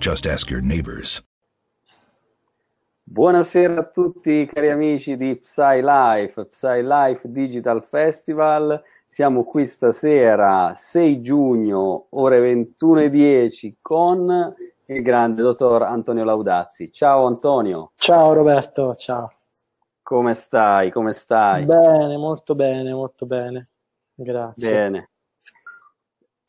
Just ask your neighbors. Buonasera a tutti cari amici di Psy Life, Psy Life Digital Festival. Siamo qui stasera 6 giugno, ore 21.10 con il grande dottor Antonio Laudazzi. Ciao Antonio, Ciao Roberto, ciao. come stai? Come stai? Bene, molto bene, molto bene. Grazie. Bene.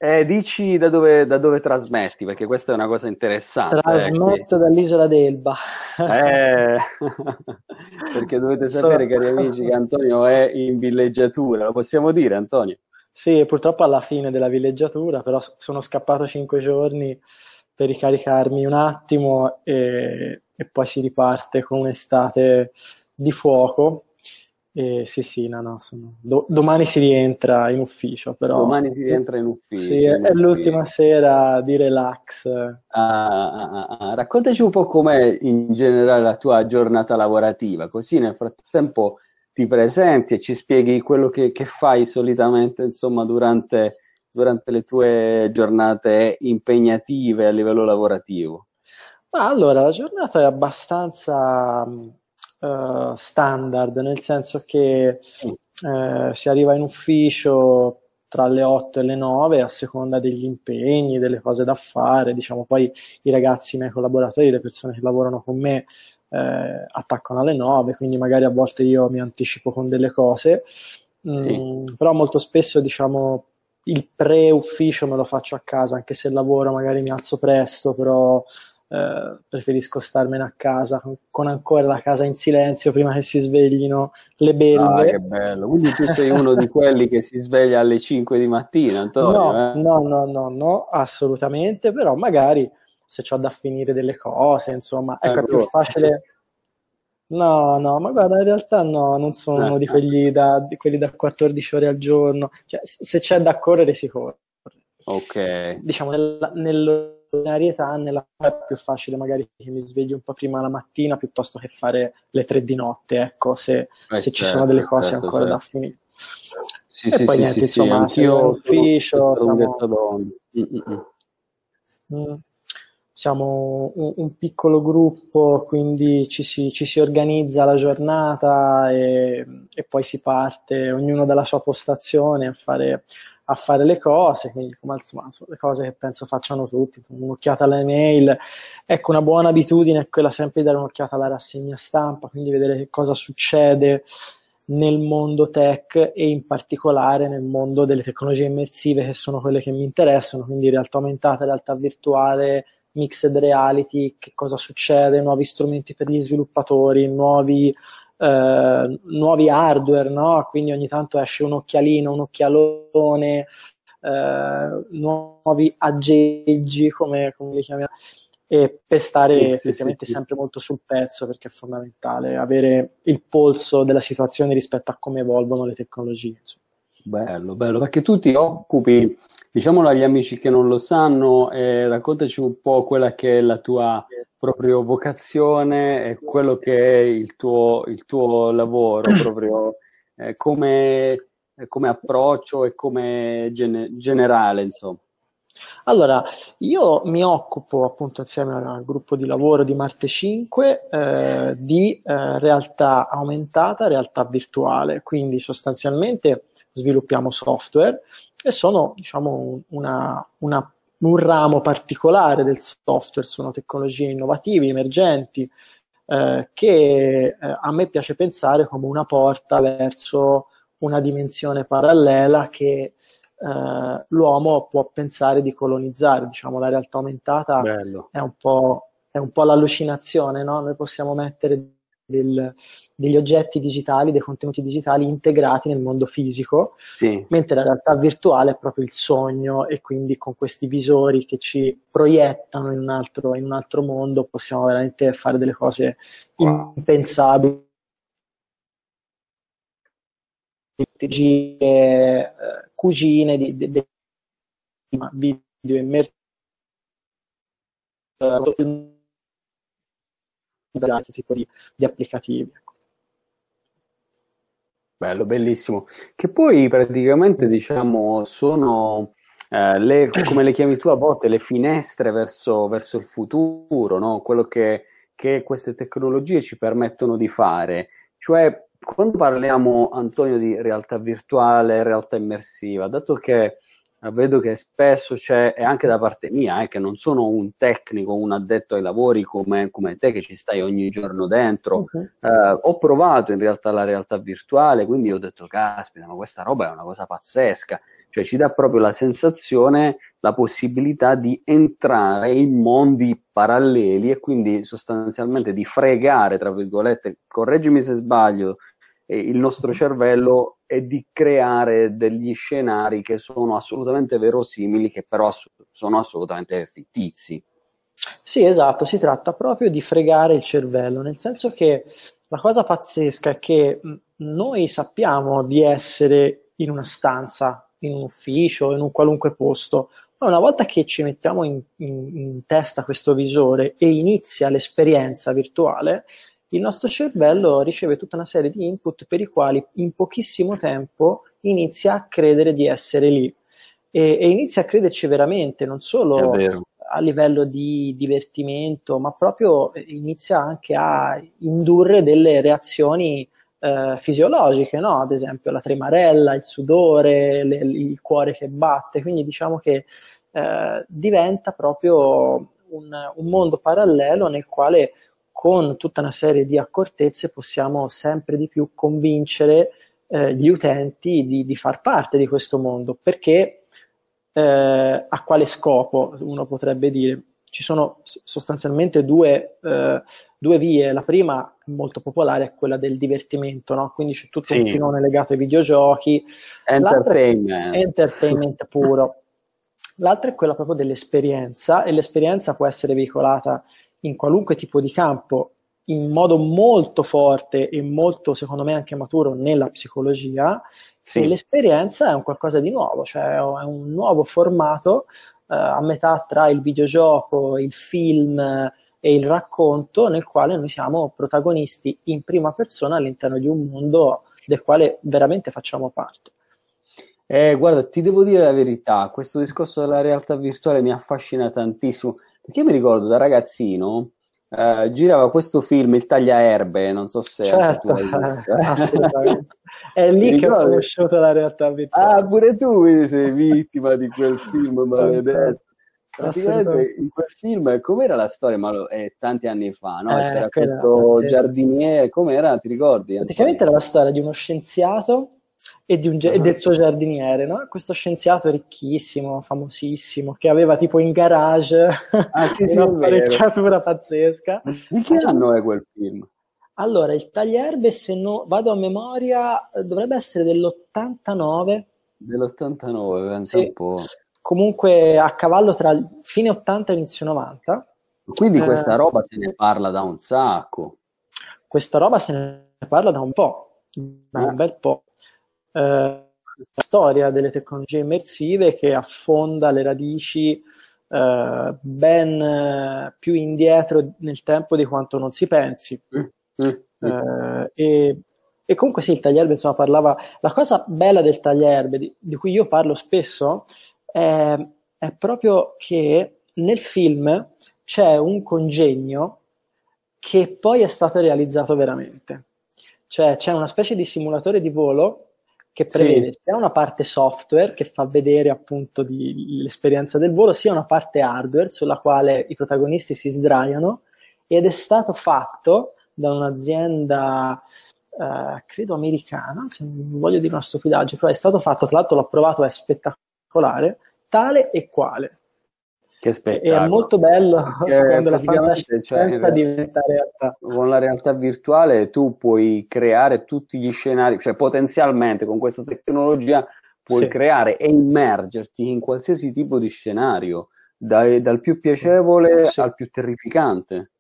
Eh, dici da dove, da dove trasmetti, perché questa è una cosa interessante. eh, Trasmetto dall'isola d'Elba. Eh, perché dovete So- sapere, cari amici, che Antonio è in villeggiatura, lo possiamo dire, Antonio? Sì, purtroppo alla fine della villeggiatura, però sono scappato cinque giorni per ricaricarmi un attimo e, e poi si riparte con un'estate di fuoco. E sì, sì, no, no, sono- do- domani si rientra in ufficio, però Domani si rientra in ufficio. Sì, è, in è l'ultima sera di relax. Ah, ah, ah, ah. Raccontaci un po' com'è in generale la tua giornata lavorativa, così nel frattempo ti presenti e ci spieghi quello che, che fai solitamente, insomma, durante, durante le tue giornate impegnative a livello lavorativo. Ma allora, la giornata è abbastanza eh, standard, nel senso che eh, si arriva in ufficio tra le 8 e le 9 a seconda degli impegni, delle cose da fare. Diciamo, poi i ragazzi, i miei collaboratori, le persone che lavorano con me eh, attaccano alle 9, quindi magari a volte io mi anticipo con delle cose. Mm, Sì. però molto spesso, diciamo, il pre-ufficio me lo faccio a casa, anche se lavoro magari mi alzo presto, però eh, preferisco starmene a casa con, ancora la casa in silenzio prima che si sveglino le Ah, belve. che bello. Quindi tu sei uno di quelli che si sveglia alle 5 di mattina, Antonio, No, eh? no, no, no, no, assolutamente, però magari se ho da finire delle cose, insomma, ecco, è più facile. No, no, ma guarda, in realtà no, non sono uno di quelli da, di quelli da 14 ore al giorno. Cioè, se c'è da correre, si corre. Ok. Diciamo, nella, nell'ordinarietà, nella è più facile magari che mi svegli un po' prima la mattina piuttosto che fare le tre di notte, ecco, se, Eh, se ci certo, sono delle cose certo, ancora da certo. finire. Sì, E sì, poi sì, niente, sì, sì, insomma, sono ufficio, siamo-. Mm, mm, mm. Mm. Siamo un, un piccolo gruppo, quindi ci si, ci si organizza la giornata e, e poi si parte, ognuno dalla sua postazione a fare, a fare le cose, quindi come al solito, le cose che penso facciano tutti, un'occhiata alle mail. Ecco, una buona abitudine è quella sempre di dare un'occhiata alla rassegna stampa, quindi vedere che cosa succede nel mondo tech e in particolare nel mondo delle tecnologie immersive che sono quelle che mi interessano, quindi realtà aumentata, realtà virtuale, mixed reality, che cosa succede, nuovi strumenti per gli sviluppatori, nuovi, eh, nuovi hardware, no? Quindi ogni tanto esce un occhialino, un occhialone, eh, nuovi aggeggi, come, come li chiamiamo, e per stare Sì, effettivamente sì, sì. sempre molto sul pezzo, perché è fondamentale avere il polso della situazione rispetto a come evolvono le tecnologie. insomma. Bello, bello, perché tu ti occupi, diciamolo agli amici che non lo sanno, eh, raccontaci un po' quella che è la tua proprio vocazione e quello che è il tuo, il tuo lavoro, proprio eh, come, come approccio e come gene- generale, insomma. Allora, io mi occupo appunto insieme al gruppo di lavoro di Marte 5 eh, di eh, realtà aumentata, realtà virtuale, quindi sostanzialmente sviluppiamo software e sono diciamo una, una, un ramo particolare del software, sono tecnologie innovative, emergenti, eh, che eh, a me piace pensare come una porta verso una dimensione parallela che eh, l'uomo può pensare di colonizzare, diciamo, la realtà aumentata è un po', è un po' l'allucinazione, no? Noi possiamo mettere del, degli oggetti digitali, dei contenuti digitali integrati nel mondo fisico, sì. mentre la realtà virtuale è proprio il sogno e quindi con questi visori che ci proiettano in un altro, in un altro mondo possiamo veramente fare delle cose wow. impensabili. Eh, cucine di, di, di video immersivi questo tipo di, di applicativi. Bello, bellissimo. Che poi praticamente diciamo sono eh, le, come le chiami tu a volte, le finestre verso, verso il futuro, no? quello che, che, queste tecnologie ci permettono di fare. Cioè, quando parliamo, Antonio, di realtà virtuale, realtà immersiva, dato che vedo che spesso c'è, e anche da parte mia, eh, che non sono un tecnico, un addetto ai lavori come, come te che ci stai ogni giorno dentro, uh-huh. eh, ho provato in realtà la realtà virtuale, quindi ho detto, caspita, ma questa roba è una cosa pazzesca, cioè ci dà proprio la sensazione, la possibilità di entrare in mondi paralleli e quindi sostanzialmente di fregare, tra virgolette, correggimi se sbaglio, il nostro cervello e di creare degli scenari che sono assolutamente verosimili, che però sono assolutamente fittizi. Sì, esatto, si tratta proprio di fregare il cervello, nel senso che la cosa pazzesca è che noi sappiamo di essere in una stanza, in un ufficio, in un qualunque posto, ma una volta che ci mettiamo in, in, in testa questo visore e inizia l'esperienza virtuale, il nostro cervello riceve tutta una serie di input per i quali in pochissimo tempo inizia a credere di essere lì. E, e inizia a crederci veramente, non solo a livello di divertimento, ma proprio inizia anche a indurre delle reazioni eh, fisiologiche, no? ad esempio la tremarella, il sudore, le, il cuore che batte, quindi diciamo che eh, diventa proprio un, un mondo parallelo nel quale con tutta una serie di accortezze possiamo sempre di più convincere eh, gli utenti di, di, far parte di questo mondo. Perché eh, a quale scopo uno potrebbe dire? Ci sono sostanzialmente due, eh, due vie. La prima, molto popolare, è quella del divertimento, no? quindi c'è tutto sì. un filone legato ai videogiochi. Entertainment. Entertainment puro. L'altra è quella proprio dell'esperienza e l'esperienza può essere veicolata in qualunque tipo di campo in modo molto forte e molto, secondo me, anche maturo nella psicologia, sì. e l'esperienza è un qualcosa di nuovo, cioè è un nuovo formato a metà tra il videogioco, il film e il racconto, nel quale noi siamo protagonisti in prima persona all'interno di un mondo del quale veramente facciamo parte. Eh, guarda, ti devo dire la verità, questo discorso della realtà virtuale mi affascina tantissimo perché io mi ricordo da ragazzino Uh, girava questo film, Il tagliaerbe, non so se certo, assolutamente. È lì che ho conosciuto la realtà virtuale. Ah, pure tu sei vittima di quel film maledetto. Praticamente in quel film, com'era la storia? Ma lo, eh, tanti anni fa, no? Eh, C'era questo sì. giardiniere, com'era? Ti ricordi? Praticamente era la storia di uno scienziato e, un, uh-huh. e, del suo giardiniere, no? Questo scienziato ricchissimo, famosissimo, che aveva tipo in garage ah, sì, sì, un'apparecchiatura pazzesca. Di che anno è quel film? Allora, il taglierbe, se no vado a memoria, dovrebbe essere dell'89. Dell'89, pensa sì. un po'. Comunque a cavallo tra fine 80 e inizio 90. Quindi eh, questa roba se ne parla da un sacco. Questa roba se ne parla da un po', da un eh. bel po' eh, la storia delle tecnologie immersive che affonda le radici eh, ben eh, più indietro nel tempo di quanto non si pensi. Mm, mm, mm. Eh, e, e, comunque sì, il taglierbe insomma parlava. La cosa bella del taglierbe, di, di cui io parlo spesso, è, è proprio che nel film c'è un congegno che poi è stato realizzato veramente. Cioè c'è una specie di simulatore di volo che prevede sì. sia una parte software che fa vedere appunto di, l'esperienza del volo, sia una parte hardware sulla quale i protagonisti si sdraiano ed è stato fatto da un'azienda eh, credo americana, se non voglio dire una stupidaggine, però è stato fatto, tra l'altro l'ho provato, è spettacolare, tale e quale. Che spettacolo. E è molto bello quando la fantascienza cioè, diventa realtà. Con la realtà virtuale tu puoi creare tutti gli scenari, cioè potenzialmente con questa tecnologia puoi sì. creare e immergerti in qualsiasi tipo di scenario, dai, dal più piacevole sì. al più terrificante.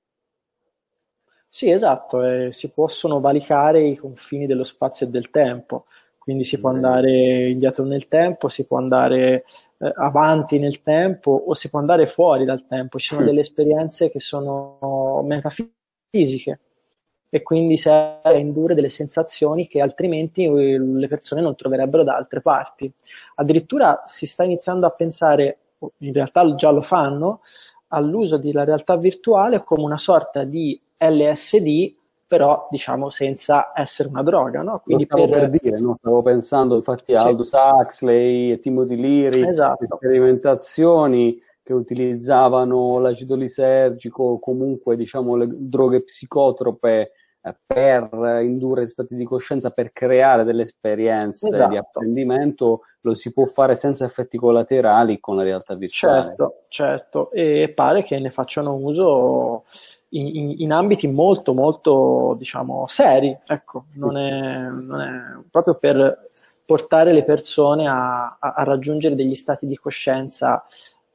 Sì, esatto, eh, si possono valicare i confini dello spazio e del tempo, quindi si può andare indietro nel tempo, si può andare eh, avanti nel tempo o si può andare fuori dal tempo. Ci sono delle esperienze che sono metafisiche e quindi serve a indurre delle sensazioni che altrimenti eh, le persone non troverebbero da altre parti. Addirittura si sta iniziando a pensare, in realtà già lo fanno, all'uso della realtà virtuale come una sorta di LSD, però diciamo senza essere una droga. No? Quindi Lo stavo per... per dire, no? stavo pensando infatti a sì. Aldous Huxley e Timothy Leary, esatto. sperimentazioni che utilizzavano l'acido lisergico o comunque diciamo le droghe psicotrope eh, per indurre stati di coscienza, per creare delle esperienze esatto. di apprendimento, lo si può fare senza effetti collaterali con la realtà virtuale. Certo, certo, e pare che ne facciano uso in, in, ambiti molto, molto, diciamo, seri, ecco, non è, non è proprio per portare le persone a, a, a raggiungere degli stati di coscienza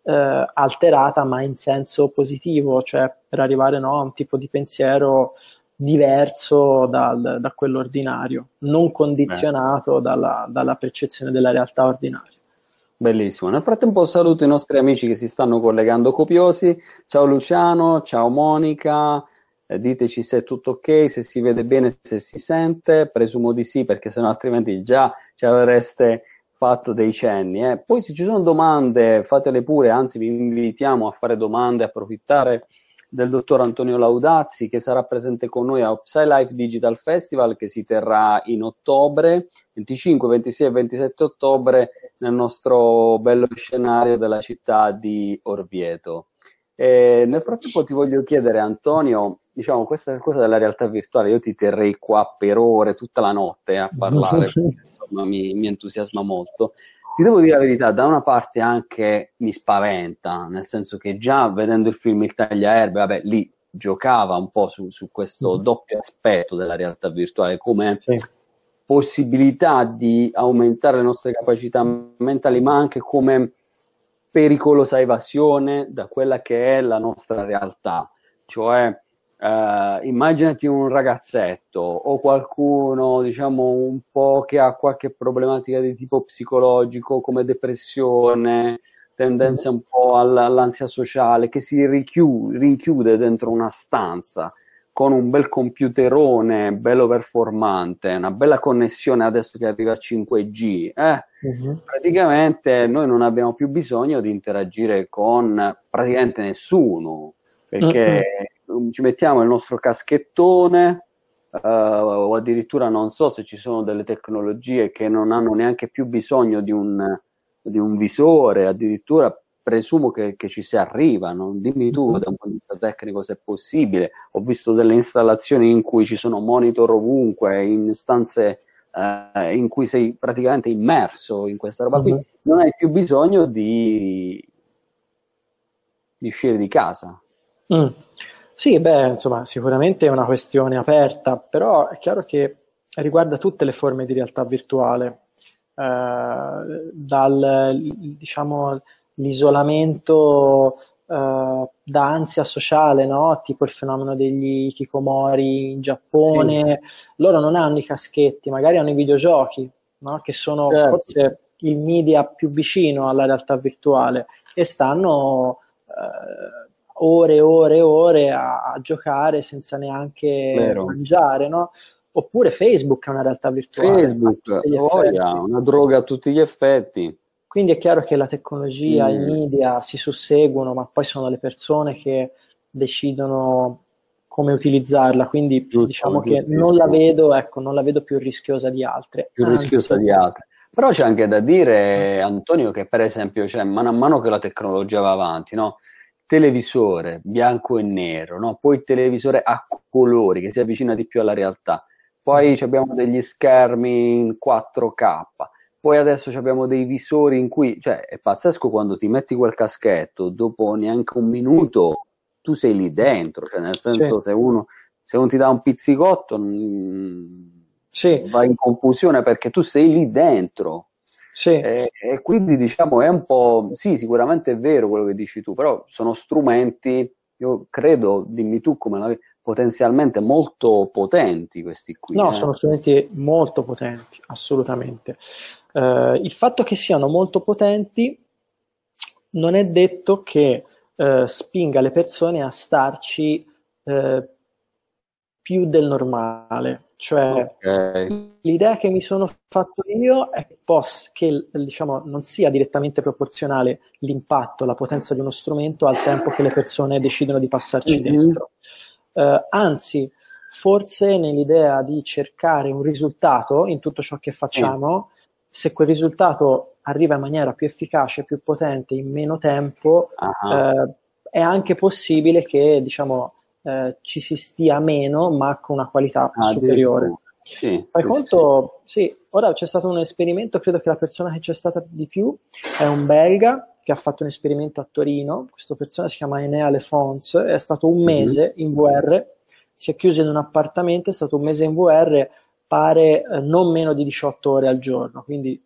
eh, alterata, ma in senso positivo, cioè per arrivare no, a un tipo di pensiero diverso dal, da quello ordinario, non condizionato dalla, dalla percezione della realtà ordinaria. Bellissimo. Nel frattempo saluto i nostri amici che si stanno collegando copiosi. Ciao Luciano, ciao Monica, eh, diteci se è tutto ok, se si vede bene, se si sente. Presumo di sì, perché sennò altrimenti già ci avreste fatto dei cenni. Eh. Poi se ci sono domande, fatele pure, anzi vi invitiamo a fare domande, approfittare del dottor Antonio Laudazzi che sarà presente con noi a PsyLife Digital Festival che si terrà in ottobre, 25, 26 e 27 ottobre nel nostro bello scenario della città di Orvieto. E nel frattempo ti voglio chiedere Antonio, diciamo questa cosa della realtà virtuale, io ti terrei qua per ore, tutta la notte a parlare, perché, insomma mi, mi entusiasma molto. Ti devo dire la verità, da una parte anche mi spaventa, nel senso che già vedendo il film Il tagliaerbe, vabbè, lì giocava un po' su, su questo mm. doppio aspetto della realtà virtuale, come sì. possibilità di aumentare le nostre capacità mentali, ma anche come pericolosa evasione da quella che è la nostra realtà. Cioè, Uh, immaginati un ragazzetto o qualcuno, diciamo, un po' che ha qualche problematica di tipo psicologico come depressione, tendenza un po' all'ansia sociale, che si richiude, rinchiude dentro una stanza con un bel computerone bello performante, una bella connessione adesso che arriva a 5G, eh, uh-huh. praticamente noi non abbiamo più bisogno di interagire con praticamente nessuno, perché uh-huh ci mettiamo il nostro caschettone uh, o addirittura non so se ci sono delle tecnologie che non hanno neanche più bisogno di un, di un visore, addirittura presumo che, che, ci si arrivano. Dimmi tu mm-hmm. da un punto di vista tecnico se è possibile. Ho visto delle installazioni in cui ci sono monitor ovunque, in stanze uh, in cui sei praticamente immerso in questa roba qui. Mm-hmm. Non hai più bisogno di, di uscire di casa. Mm. Sì, beh, insomma, sicuramente è una questione aperta, però è chiaro che riguarda tutte le forme di realtà virtuale, eh, dal diciamo, l'isolamento eh, da ansia sociale, no? tipo il fenomeno degli kikomori in Giappone, sì. loro non hanno i caschetti, magari hanno i videogiochi, no? che sono certo. forse il media più vicino alla realtà virtuale e stanno eh, ore e ore e ore a, a giocare senza neanche Vero. mangiare, no? Oppure Facebook è una realtà virtuale. Facebook, voglia, una droga a tutti gli effetti. Quindi è chiaro che la tecnologia, mm. i media si susseguono, ma poi sono le persone che decidono come utilizzarla, quindi giusto, diciamo giusto, che giusto. non la vedo, ecco, non la vedo più rischiosa di altre. Più Anzi, rischiosa di altre. Però c'è anche da dire, Antonio, che per esempio, cioè, mano a mano che la tecnologia va avanti, no? Televisore bianco e nero, no? poi il televisore a colori che si avvicina di più alla realtà, poi mm. abbiamo degli schermi in 4K, poi adesso abbiamo dei visori in cui, cioè è pazzesco quando ti metti quel caschetto, dopo neanche un minuto tu sei lì dentro, cioè nel senso sì. se, uno, se uno ti dà un pizzicotto mh, sì. vai in confusione perché tu sei lì dentro. Sì. E, e, quindi diciamo è un po', sì sicuramente è vero quello che dici tu, però sono strumenti, io credo, dimmi tu come la potenzialmente molto potenti questi qui. No, eh? sono strumenti molto potenti, assolutamente. Uh, il fatto che siano molto potenti non è detto che uh, spinga le persone a starci uh, più del normale. Cioè, okay. l'idea che mi sono fatto io è che diciamo, non sia direttamente proporzionale l'impatto, la potenza di uno strumento al tempo che le persone decidono di passarci mm-hmm. dentro. Uh, anzi, forse nell'idea di cercare un risultato in tutto ciò che facciamo, sì. se quel risultato arriva in maniera più efficace, più potente, in meno tempo, uh-huh. uh, è anche possibile che diciamo, uh, ci si stia meno, ma con una qualità ah, superiore. Sì, Fai conto, sì. sì, ora c'è stato un esperimento, credo che la persona che c'è stata di più è un belga che ha fatto un esperimento a Torino, questa persona si chiama Enea Lefons, è stato un mhm. mese in VR, si è chiuso in un appartamento, è stato un mese in VR, pare eh, non meno di 18 ore al giorno, quindi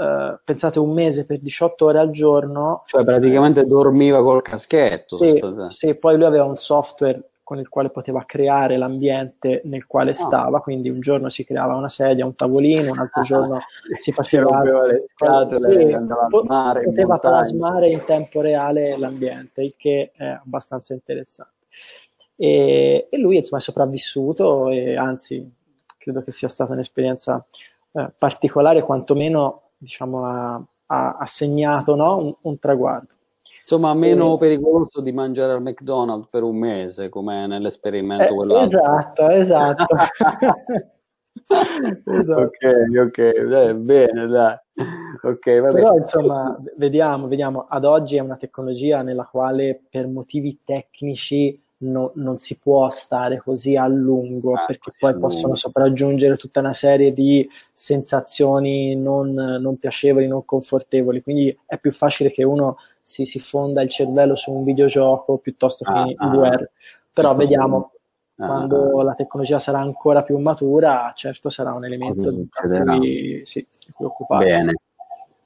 eh, pensate un mese per 18 ore al giorno. Cioè praticamente dormiva col caschetto. Sì, sì, poi lui aveva un software con il quale poteva creare l'ambiente nel quale ah. stava, quindi un giorno si creava una sedia, un tavolino, un altro giorno si faceva le scatole, andava al mare, poteva plasmare in tempo reale l'ambiente, il che è abbastanza interessante. E, e lui insomma è sopravvissuto e anzi credo che sia stata un'esperienza eh, particolare, quantomeno diciamo, ha, ha, segnato no? un, un traguardo. Insomma, meno e... pericoloso di mangiare al McDonald's per un mese, come nell'esperimento eh. Esatto, esatto. esatto. Ok, ok, eh, bene, dai. Okay, Però insomma, vediamo, vediamo, ad oggi è una tecnologia nella quale per motivi tecnici no, non si può stare così a lungo ah, perché poi lungo. possono sopraggiungere tutta una serie di sensazioni non, non, piacevoli, non confortevoli. Quindi è più facile che uno si, si fonda il cervello su un videogioco piuttosto che ah, in ah, VR. Però vediamo. Ah, quando la tecnologia sarà ancora più matura, certo sarà un elemento di cui, sì, di cui occuparsi. Bene.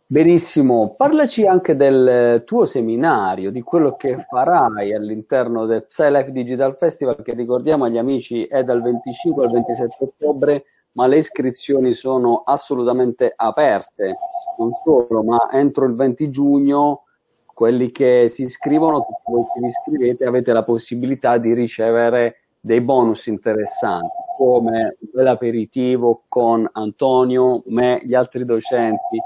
Benissimo, parlaci anche del tuo seminario, di quello che farai all'interno del PsyLife Digital Festival, che ricordiamo agli amici è dal 25 al 27 ottobre, ma le iscrizioni sono assolutamente aperte, non solo, ma entro il 20 giugno quelli che si iscrivono, tutti voi che vi iscrivete, avete la possibilità di ricevere dei bonus interessanti, come l'aperitivo con Antonio, me, gli altri docenti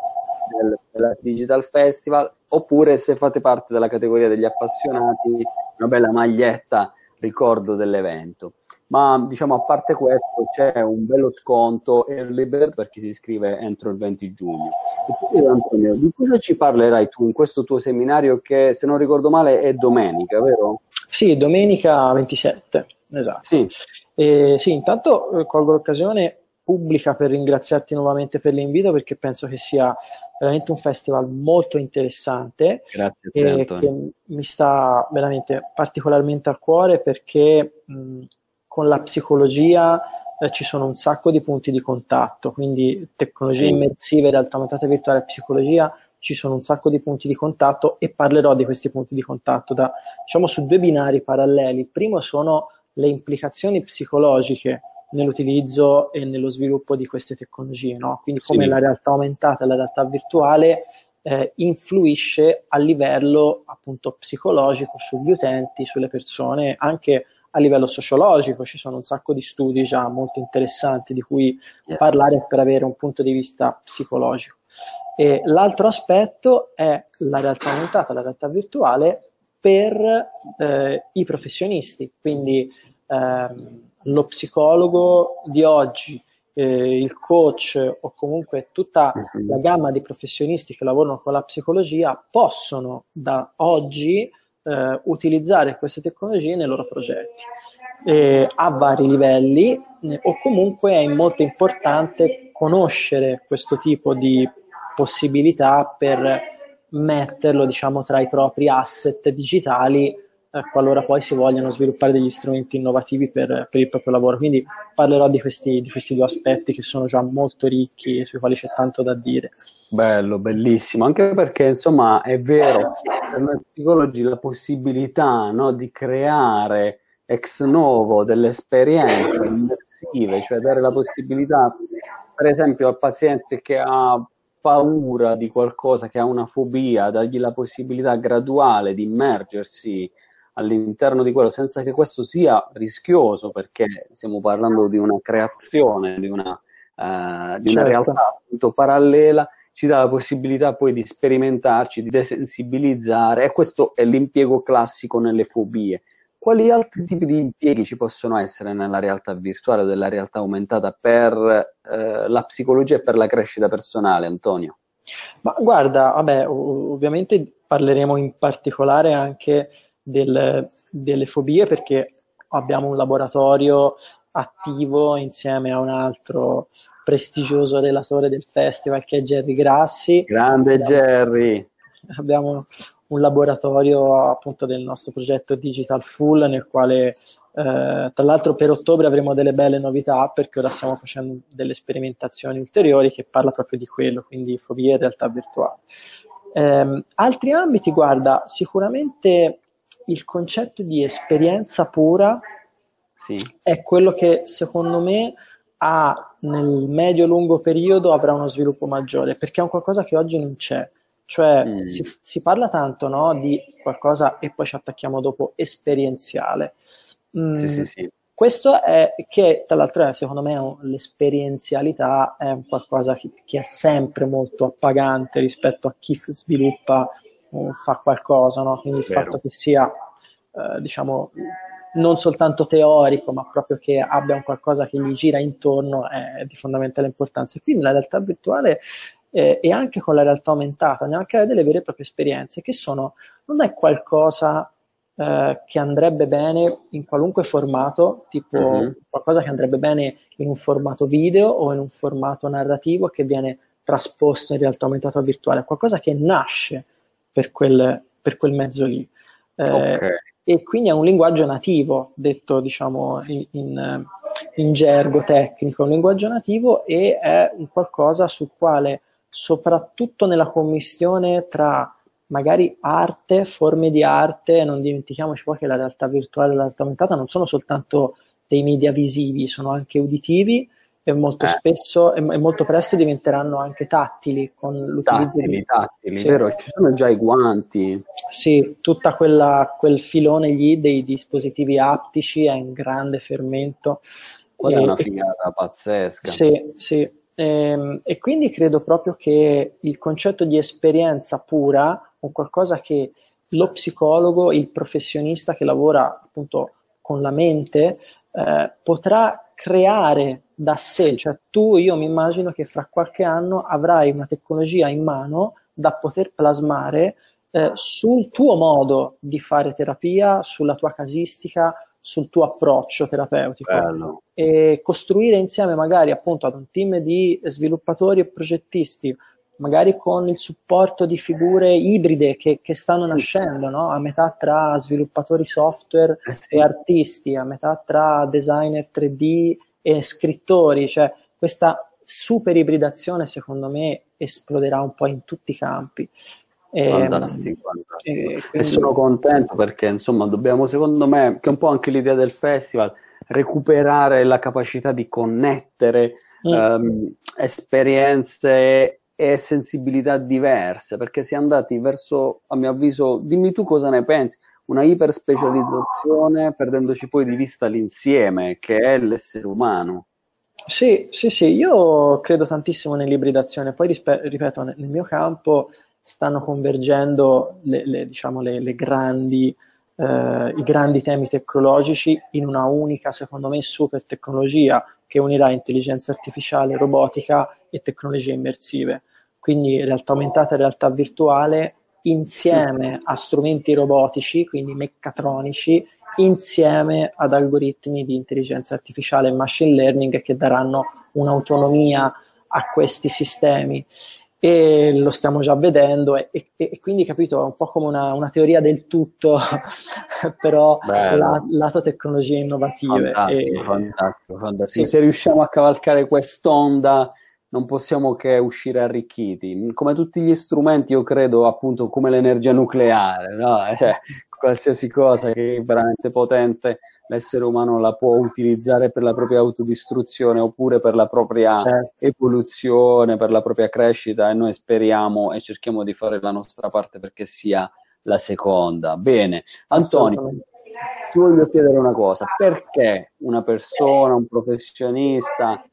del, della Digital Festival, oppure se fate parte della categoria degli appassionati, una bella maglietta ricordo dell'evento. Ma diciamo a parte questo c'è un bello sconto early bird per chi si iscrive entro il 20 giugno. E tu, Antonio, di cosa ci parlerai tu in questo tuo seminario che se non ricordo male è domenica, vero? Sì, domenica 27, esatto. Sì, e, sì intanto eh, colgo l'occasione pubblica per ringraziarti nuovamente per l'invito perché penso che sia veramente un festival molto interessante Grazie e che mi sta veramente particolarmente a cuore perché mh, con la psicologia eh, ci sono un sacco di punti di contatto, quindi tecnologie sì. immersive, realtà aumentata virtuale e psicologia, ci sono un sacco di punti di contatto e parlerò di questi punti di contatto da, diciamo, su due binari paralleli. Il primo sono le implicazioni psicologiche nell'utilizzo e nello sviluppo di queste tecnologie, no? quindi come sì. la realtà aumentata e la realtà virtuale eh, influisce a livello appunto psicologico sugli utenti, sulle persone, anche a livello sociologico, ci sono un sacco di studi già molto interessanti di cui yes. parlare per avere un punto di vista psicologico. E l'altro aspetto è la realtà aumentata, la realtà virtuale per eh, i professionisti, quindi ehm, lo psicologo di oggi, eh, il coach o comunque tutta mhm. la gamma di professionisti che lavorano con la psicologia possono da oggi eh, utilizzare queste tecnologie nei loro progetti eh, a vari livelli o comunque è molto importante conoscere questo tipo di possibilità per metterlo diciamo, tra i propri asset digitali eh, qualora poi si vogliano sviluppare degli strumenti innovativi per, per il proprio lavoro. Quindi parlerò di questi, di questi, due aspetti che sono già molto ricchi e sui quali c'è tanto da dire. Bello, bellissimo, anche perché insomma è vero, per noi psicologi la possibilità no, di creare ex novo delle esperienze immersive, cioè dare la possibilità, per esempio, al paziente che ha paura di qualcosa, che ha una fobia, dargli la possibilità graduale di immergersi all'interno di quello senza che questo sia rischioso perché stiamo parlando di una creazione, di una, uh, di una certo. realtà appunto parallela, ci dà la possibilità poi di sperimentarci, di desensibilizzare e questo è l'impiego classico nelle fobie. Quali altri tipi di impieghi ci possono essere nella realtà virtuale o della realtà aumentata per eh, la psicologia e per la crescita personale, Antonio? Ma guarda, vabbè, ovviamente parleremo in particolare anche del, delle fobie perché abbiamo un laboratorio attivo insieme a un altro prestigioso relatore del festival che è Jerry Grassi. Grande abbiamo, Jerry! Abbiamo un laboratorio appunto del nostro progetto Digital Full nel quale eh, tra l'altro per ottobre avremo delle belle novità perché ora stiamo facendo delle sperimentazioni ulteriori che parla proprio di quello, quindi fobie e realtà virtuale. Eh, altri ambiti, guarda, sicuramente il concetto di esperienza pura sì. è quello che secondo me ha nel medio-lungo periodo avrà uno sviluppo maggiore perché è un qualcosa che oggi non c'è. Cioè mm. si, si, parla tanto no, di qualcosa e poi ci attacchiamo dopo esperienziale. Mm, sì, sì, sì. Questo è che, tra l'altro, secondo me l'esperienzialità è un qualcosa che, che, è sempre molto appagante rispetto a chi sviluppa fa qualcosa, no? quindi il fatto che sia, eh, diciamo, non soltanto teorico, ma proprio che abbia un qualcosa che gli gira intorno è di fondamentale importanza. E quindi la realtà virtuale eh, e anche con la realtà aumentata creare delle vere e proprie esperienze che sono, non è qualcosa eh, che andrebbe bene in qualunque formato, tipo mm-hmm. qualcosa che andrebbe bene in un formato video o in un formato narrativo che viene trasposto in realtà aumentata virtuale, qualcosa che nasce per quel, per quel mezzo lì. Eh, okay. E quindi è un linguaggio nativo, detto diciamo in, in, in gergo tecnico, un linguaggio nativo e è un qualcosa sul quale soprattutto nella commissione tra magari arte, forme di arte, non dimentichiamoci poi che la realtà virtuale e la realtà aumentata non sono soltanto dei media visivi, sono anche uditivi e molto eh. spesso e, molto presto diventeranno anche tattili con l'utilizzo tattili, di tattili, sì. vero? Ci sono già i guanti. Sì, tutta quella, quel filone lì dei dispositivi aptici è in grande fermento. Quella e, è una figata pazzesca. Sì, sì. E, ehm, e quindi credo proprio che il concetto di esperienza pura, o qualcosa che lo psicologo, il professionista che lavora appunto con la mente, eh, potrà creare da sé, cioè tu, io mi immagino che fra qualche anno avrai una tecnologia in mano da poter plasmare eh, sul tuo modo di fare terapia, sulla tua casistica, sul tuo approccio terapeutico Bello. e costruire insieme magari appunto ad un team di sviluppatori e progettisti magari con il supporto di figure ibride che, che stanno nascendo, no? a metà tra sviluppatori software eh e artisti, a metà tra designer 3D e scrittori, cioè questa super ibridazione secondo me esploderà un po' in tutti i campi. Ehm, fantastico, fantastico. E, quindi... e sono contento perché insomma dobbiamo secondo me, che è un po' anche l'idea del festival, recuperare la capacità di connettere mm. um, esperienze e sensibilità diverse perché si è andati verso, a mio avviso, dimmi tu cosa ne pensi, una iperspecializzazione perdendoci poi di vista l'insieme che è l'essere umano. Sì, sì, sì, io credo tantissimo nell'ibridazione, poi rispe- ripeto, nel mio campo stanno convergendo le, le, diciamo, le, grandi, eh, i grandi temi tecnologici in una unica, secondo me, super tecnologia che unirà intelligenza artificiale, robotica e tecnologie immersive. Quindi realtà aumentata e realtà virtuale insieme a strumenti robotici, quindi meccatronici, insieme ad algoritmi di intelligenza artificiale e machine learning che daranno un'autonomia a questi sistemi. e lo stiamo già vedendo e, e, e quindi capito è un po' come una, una teoria del tutto però la, lato tecnologie innovative fantastico, e, fantastico, fantastico. Sì. se riusciamo a cavalcare quest'onda non possiamo che uscire arricchiti come tutti gli strumenti io credo appunto come l'energia nucleare no? cioè, qualsiasi cosa che è veramente potente l'essere umano la può utilizzare per la propria autodistruzione oppure per la propria certo. evoluzione, per la propria crescita e noi speriamo e cerchiamo di fare la nostra parte perché sia la seconda. Bene, Antonio, ti voglio chiedere una cosa, perché una persona, un professionista,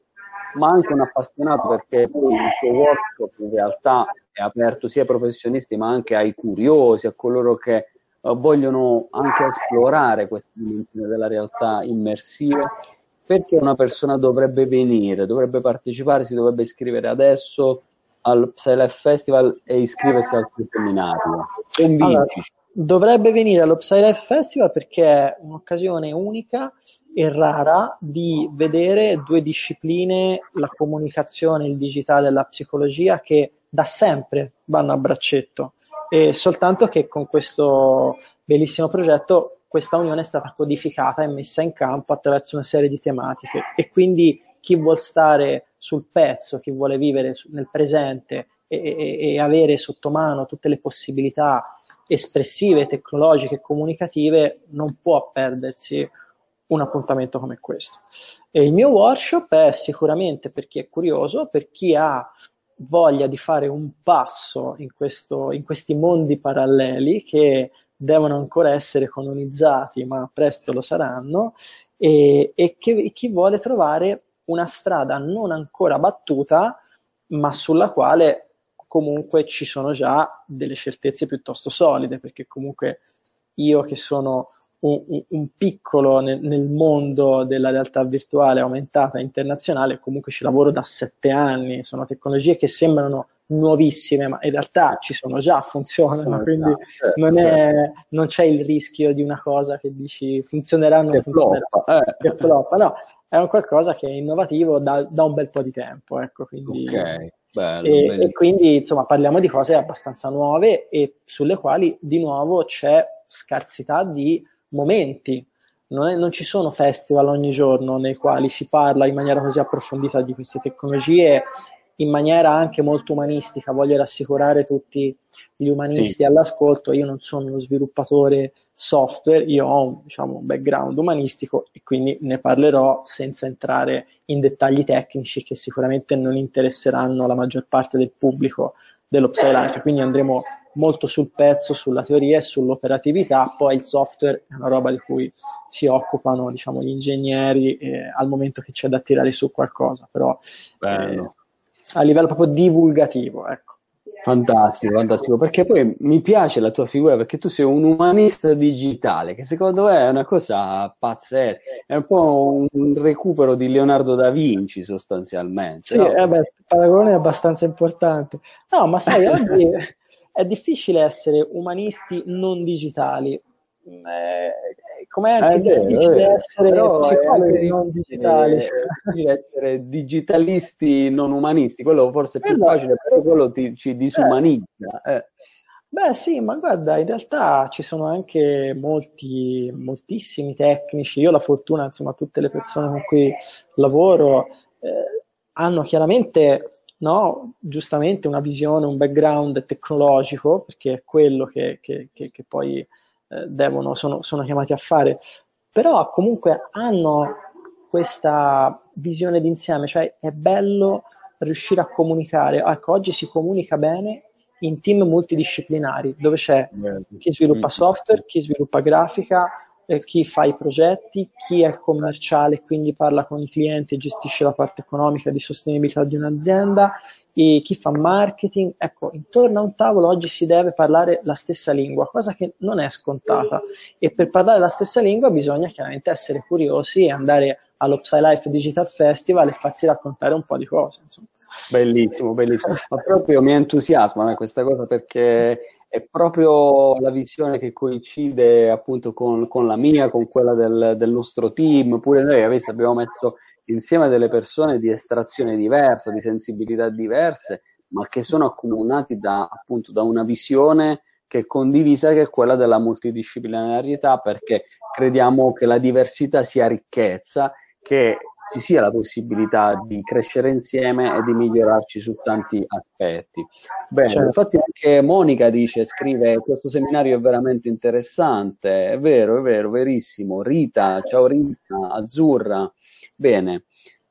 ma anche un appassionato, perché poi il tuo workshop in realtà è aperto sia ai professionisti ma anche ai curiosi, a coloro che eh, vogliono anche esplorare queste dimensioni della realtà immersive, perché una persona dovrebbe venire, dovrebbe partecipare, si dovrebbe iscrivere adesso al PsyLife Festival e iscriversi al seminario? Allora, dovrebbe venire allo PsyLife Festival perché è un'occasione unica e rara di vedere due discipline, la comunicazione, il digitale e la psicologia, che da sempre vanno a braccetto. E soltanto che con questo bellissimo progetto questa unione è stata codificata e messa in campo attraverso una serie di tematiche. E quindi chi vuole stare sul pezzo, chi vuole vivere nel presente e, e, e avere sotto mano tutte le possibilità espressive, tecnologiche comunicative non può perdersi un appuntamento come questo. E il mio workshop è sicuramente per chi è curioso, per chi ha voglia di fare un passo in, questo, in questi mondi paralleli che devono ancora essere colonizzati, ma presto lo saranno, e, e che, chi vuole trovare una strada non ancora battuta, ma sulla quale comunque ci sono già delle certezze piuttosto solide, perché comunque io che sono un, un piccolo nel, nel, mondo della realtà virtuale aumentata internazionale, comunque ci lavoro da sette anni, sono tecnologie che sembrano nuovissime, ma in realtà ci sono già, funzionano, quindi certo, non, è, certo. non, c'è il rischio di una cosa che dici funzionerà o non funzionerà, eh. che floppa, no, è un qualcosa che è innovativo da, da un bel po' di tempo, ecco, quindi... Okay. Bello, e, e, quindi insomma parliamo di cose abbastanza nuove e sulle quali di nuovo c'è scarsità di momenti. Non, è, non, ci sono festival ogni giorno nei quali si parla in maniera così approfondita di queste tecnologie, in maniera anche molto umanistica. Voglio rassicurare tutti gli umanisti sì. all'ascolto. Io non sono uno sviluppatore software, io ho un, diciamo, un background umanistico e quindi ne parlerò senza entrare in dettagli tecnici che sicuramente non interesseranno la maggior parte del pubblico dello Psylife. Quindi andremo molto sul pezzo, sulla teoria e sull'operatività, poi il software è una roba di cui si occupano diciamo, gli ingegneri eh, al momento che c'è da tirare su qualcosa, però eh, a livello proprio divulgativo. Ecco. Fantastico, fantastico, perché poi mi piace la tua figura perché tu sei un umanista digitale, che secondo me è una cosa pazzesca, è un po' un recupero di Leonardo da Vinci sostanzialmente. Sì, no? eh beh, il paragone è abbastanza importante. No, ma sai, oggi è difficile essere umanisti non digitali. Eh, com'è anche eh, difficile eh, essere psicologi non digitali. È difficile essere digitalisti non umanisti, quello forse è più esatto. facile, però quello ti, ci disumanizza. Eh. Beh sì, ma guarda, in realtà ci sono anche molti, moltissimi tecnici. Io ho la fortuna, insomma, tutte le persone con cui lavoro eh, hanno chiaramente no? giustamente una visione, un background tecnologico, perché è quello che, che, che, che poi eh, devono, sono, sono chiamati a fare, però comunque hanno questa visione d'insieme, cioè è bello riuscire a comunicare. Ecco, oggi si comunica bene in team multidisciplinari, dove c'è chi sviluppa software, chi sviluppa grafica, eh, chi fa i progetti, chi è commerciale, quindi parla con i clienti e gestisce la parte economica di sostenibilità di un'azienda, e chi fa marketing. Ecco, intorno a un tavolo oggi si deve parlare la stessa lingua, cosa che non è scontata. E per parlare la stessa lingua bisogna chiaramente essere curiosi e andare allo PsyLife Digital Festival e farsi raccontare un po' di cose. Insomma. Bellissimo, bellissimo. Ma proprio mi entusiasma eh, questa cosa perché è proprio la visione che coincide appunto con, con la mia, con quella del, del, nostro team, pure noi avessi, abbiamo messo insieme delle persone di estrazione diversa, di sensibilità diverse, ma che sono accomunati da, appunto, da una visione che è condivisa, che è quella della multidisciplinarietà, perché crediamo che la diversità sia ricchezza, che ci sia la possibilità di crescere insieme e di migliorarci su tanti aspetti. Bene, certo. infatti anche Monica dice, scrive, questo seminario è veramente interessante, è vero, è vero, verissimo. Rita, ciao Rita, Azzurra, bene,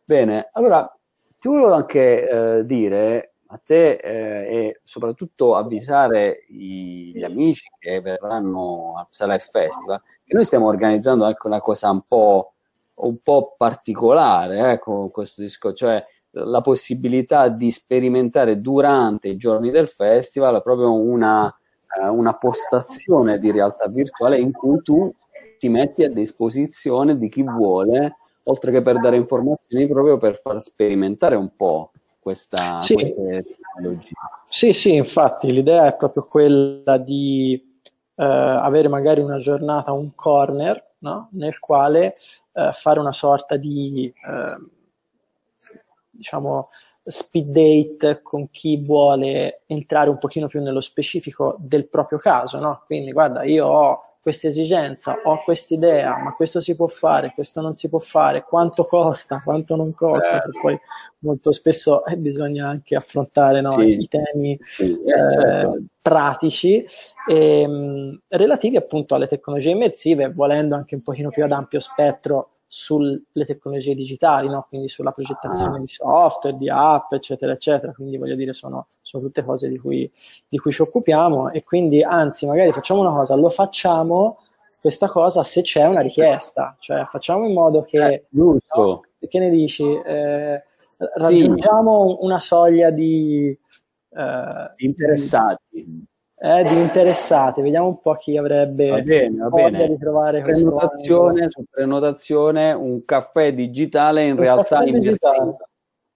bene. Allora, ti volevo anche eh, dire a te eh, e soprattutto avvisare i, gli amici che verranno al Psalife Festival che noi stiamo organizzando anche una cosa un po' un po' particolare eh, con questo disco, cioè la possibilità di sperimentare durante i giorni del festival proprio una, eh, una postazione di realtà virtuale in cui tu ti metti a disposizione di chi vuole, oltre che per dare informazioni, proprio per far sperimentare un po' questa, sì. queste tecnologie. Sì, sì, infatti l'idea è proprio quella di eh, avere magari una giornata, un corner no? nel quale eh, fare una sorta di eh, diciamo speed date con chi vuole entrare un pochino più nello specifico del proprio caso, no? Quindi guarda, io ho questa esigenza, ho questa idea, ma questo si può fare, questo non si può fare, quanto costa, quanto non costa, eh. poi molto spesso eh, bisogna anche affrontare no, sì. i temi sì, eh, certo. Pratici e, mh, mm, relativi appunto alle tecnologie immersive, volendo anche un pochino più ad ampio spettro sulle tecnologie digitali, no? quindi sulla progettazione di software, di app, eccetera, eccetera. Quindi voglio dire, sono, sono tutte cose di cui, di cui ci occupiamo e quindi anzi, magari facciamo una cosa, lo facciamo questa cosa se c'è una richiesta, cioè facciamo in modo che, eh, giusto. che ne dici, eh, raggiungiamo sì. una soglia di eh, interessati eh, di interessati. Vediamo un po' chi avrebbe va bene, va bene. di trovare prenotazione, su prenotazione un caffè digitale in un realtà immersiva.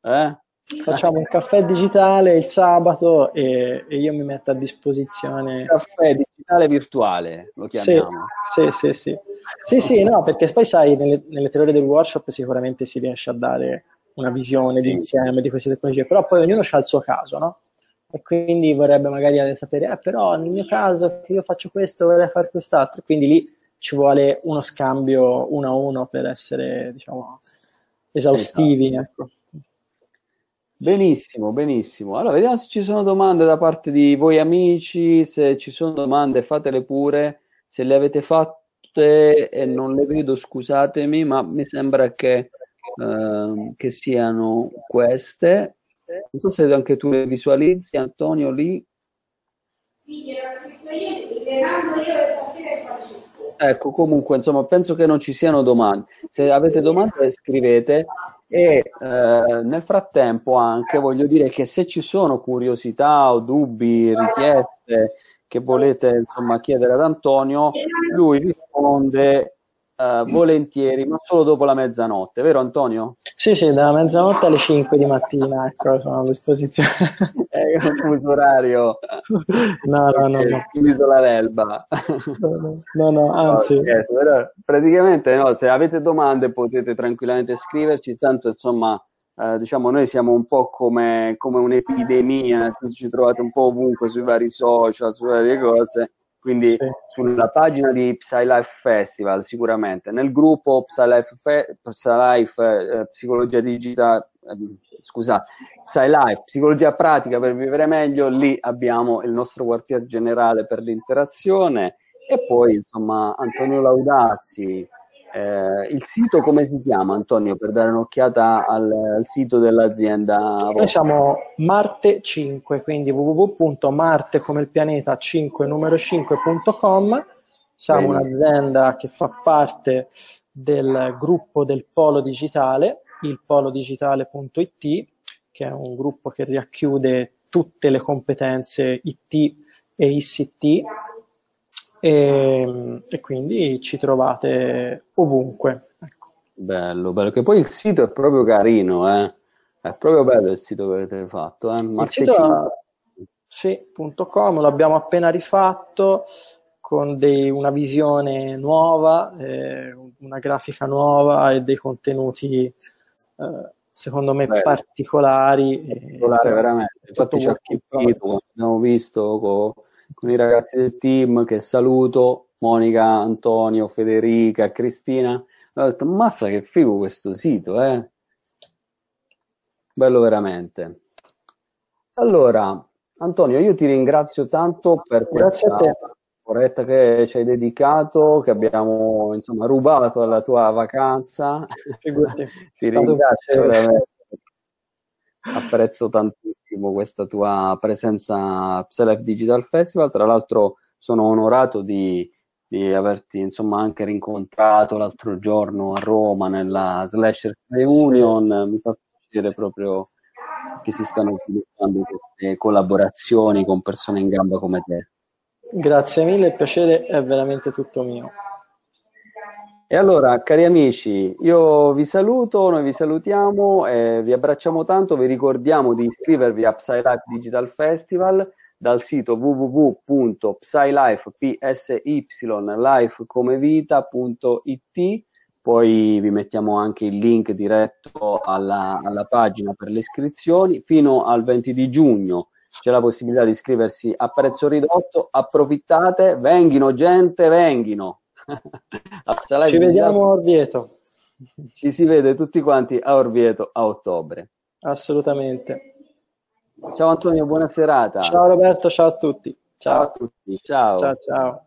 Eh? Facciamo un caffè digitale il sabato e, e, io mi metto a disposizione. Caffè digitale virtuale lo chiamiamo. Sì, sì, sì. Sì, sì, sì no, perché poi sai, nelle, nelle teorie del workshop sicuramente si riesce a dare una visione d'insieme di queste tecnologie, però poi ognuno ha il suo caso, no? E quindi vorrebbe magari sapere, eh, però nel mio caso che io faccio questo, vorrei fare quest'altro, quindi lì ci vuole uno scambio uno a uno per essere, diciamo, esaustivi. Esatto. Ecco. Benissimo, benissimo. Allora, vediamo se ci sono domande da parte di voi amici, se ci sono domande fatele pure, se le avete fatte e non le vedo, scusatemi, ma mi sembra che, eh, che siano queste. Non so se anche tu le visualizzi, Antonio, lì. Ecco, comunque, insomma, penso che non ci siano domande. Se avete domande, scrivete. E eh, nel frattempo anche voglio dire che se ci sono curiosità o dubbi, richieste che volete insomma chiedere ad Antonio, lui risponde uh, volentieri, ma solo dopo la mezzanotte, vero Antonio? Sì, sì, dalla mezzanotte alle 5 di mattina, ecco, sono a disposizione. È un fuso orario. No, no, no. no. L'isola l'Elba. No, no, anzi. No, certo, però, praticamente, no, se avete domande potete tranquillamente scriverci, tanto insomma... Uh, diciamo noi siamo un po' come, come un'epidemia, ci trovate un po' ovunque sui vari social, su varie cose, quindi sì. sulla pagina di PsyLife Festival sicuramente, nel gruppo PsyLife, Fe- PsyLife eh, Psicologia Digitale, eh, scusa, PsyLife Psicologia Pratica per vivere meglio, lì abbiamo il nostro quartier generale per l'interazione e poi insomma Antonio Laudazzi, eh, il sito come si chiama Antonio per dare un'occhiata al, al sito dell'azienda? Noi siamo Marte 5, quindi www.marte come il pianeta 5 numero 5.com. Siamo Bene. un'azienda che fa parte del gruppo del Polo Digitale, il polodigitale.it, che è un gruppo che racchiude tutte le competenze IT e ICT e, e quindi ci trovate ovunque. Ecco. Bello, bello, che poi il sito è proprio carino, eh? è proprio bello il sito che avete fatto. Eh? Il sito sì.com l'abbiamo appena rifatto con dei, una visione nuova, eh, una grafica nuova e dei contenuti eh, secondo me Beh, particolari. Particolare veramente, infatti ci ha colpito, abbiamo visto con, con, i ragazzi del team che saluto, Monica, Antonio, Federica, Cristina, ho detto, massa che figo questo sito, eh? Bello veramente. Allora, Antonio, io ti ringrazio tanto per Grazie questa oretta che ci hai dedicato, che abbiamo insomma rubato alla tua vacanza. Figurati. ti ringrazio veramente. Apprezzo tantissimo questa tua presenza a Select Digital Festival. Tra l'altro sono onorato di, di averti insomma anche rincontrato l'altro giorno a Roma nella Slashers Union. Mi fa piacere proprio che si stanno sviluppando queste collaborazioni con persone in gamba come te. Grazie mille, il piacere è veramente tutto mio. E allora, cari amici, io vi saluto, noi vi salutiamo, eh, vi abbracciamo tanto, vi ricordiamo di iscrivervi a PsyLife Digital Festival dal sito www.psylife.it poi vi mettiamo anche il link diretto alla, alla pagina per le iscrizioni. Fino al 20 di giugno c'è la possibilità di iscriversi a prezzo ridotto. Approfittate, venghino gente, venghino. Ci vediamo a Orvieto. Ci si vede tutti quanti a Orvieto a ottobre. Assolutamente. Ciao Antonio, buona serata. Ciao Roberto, ciao a tutti. Ciao, ciao a tutti. Ciao. Ciao, ciao.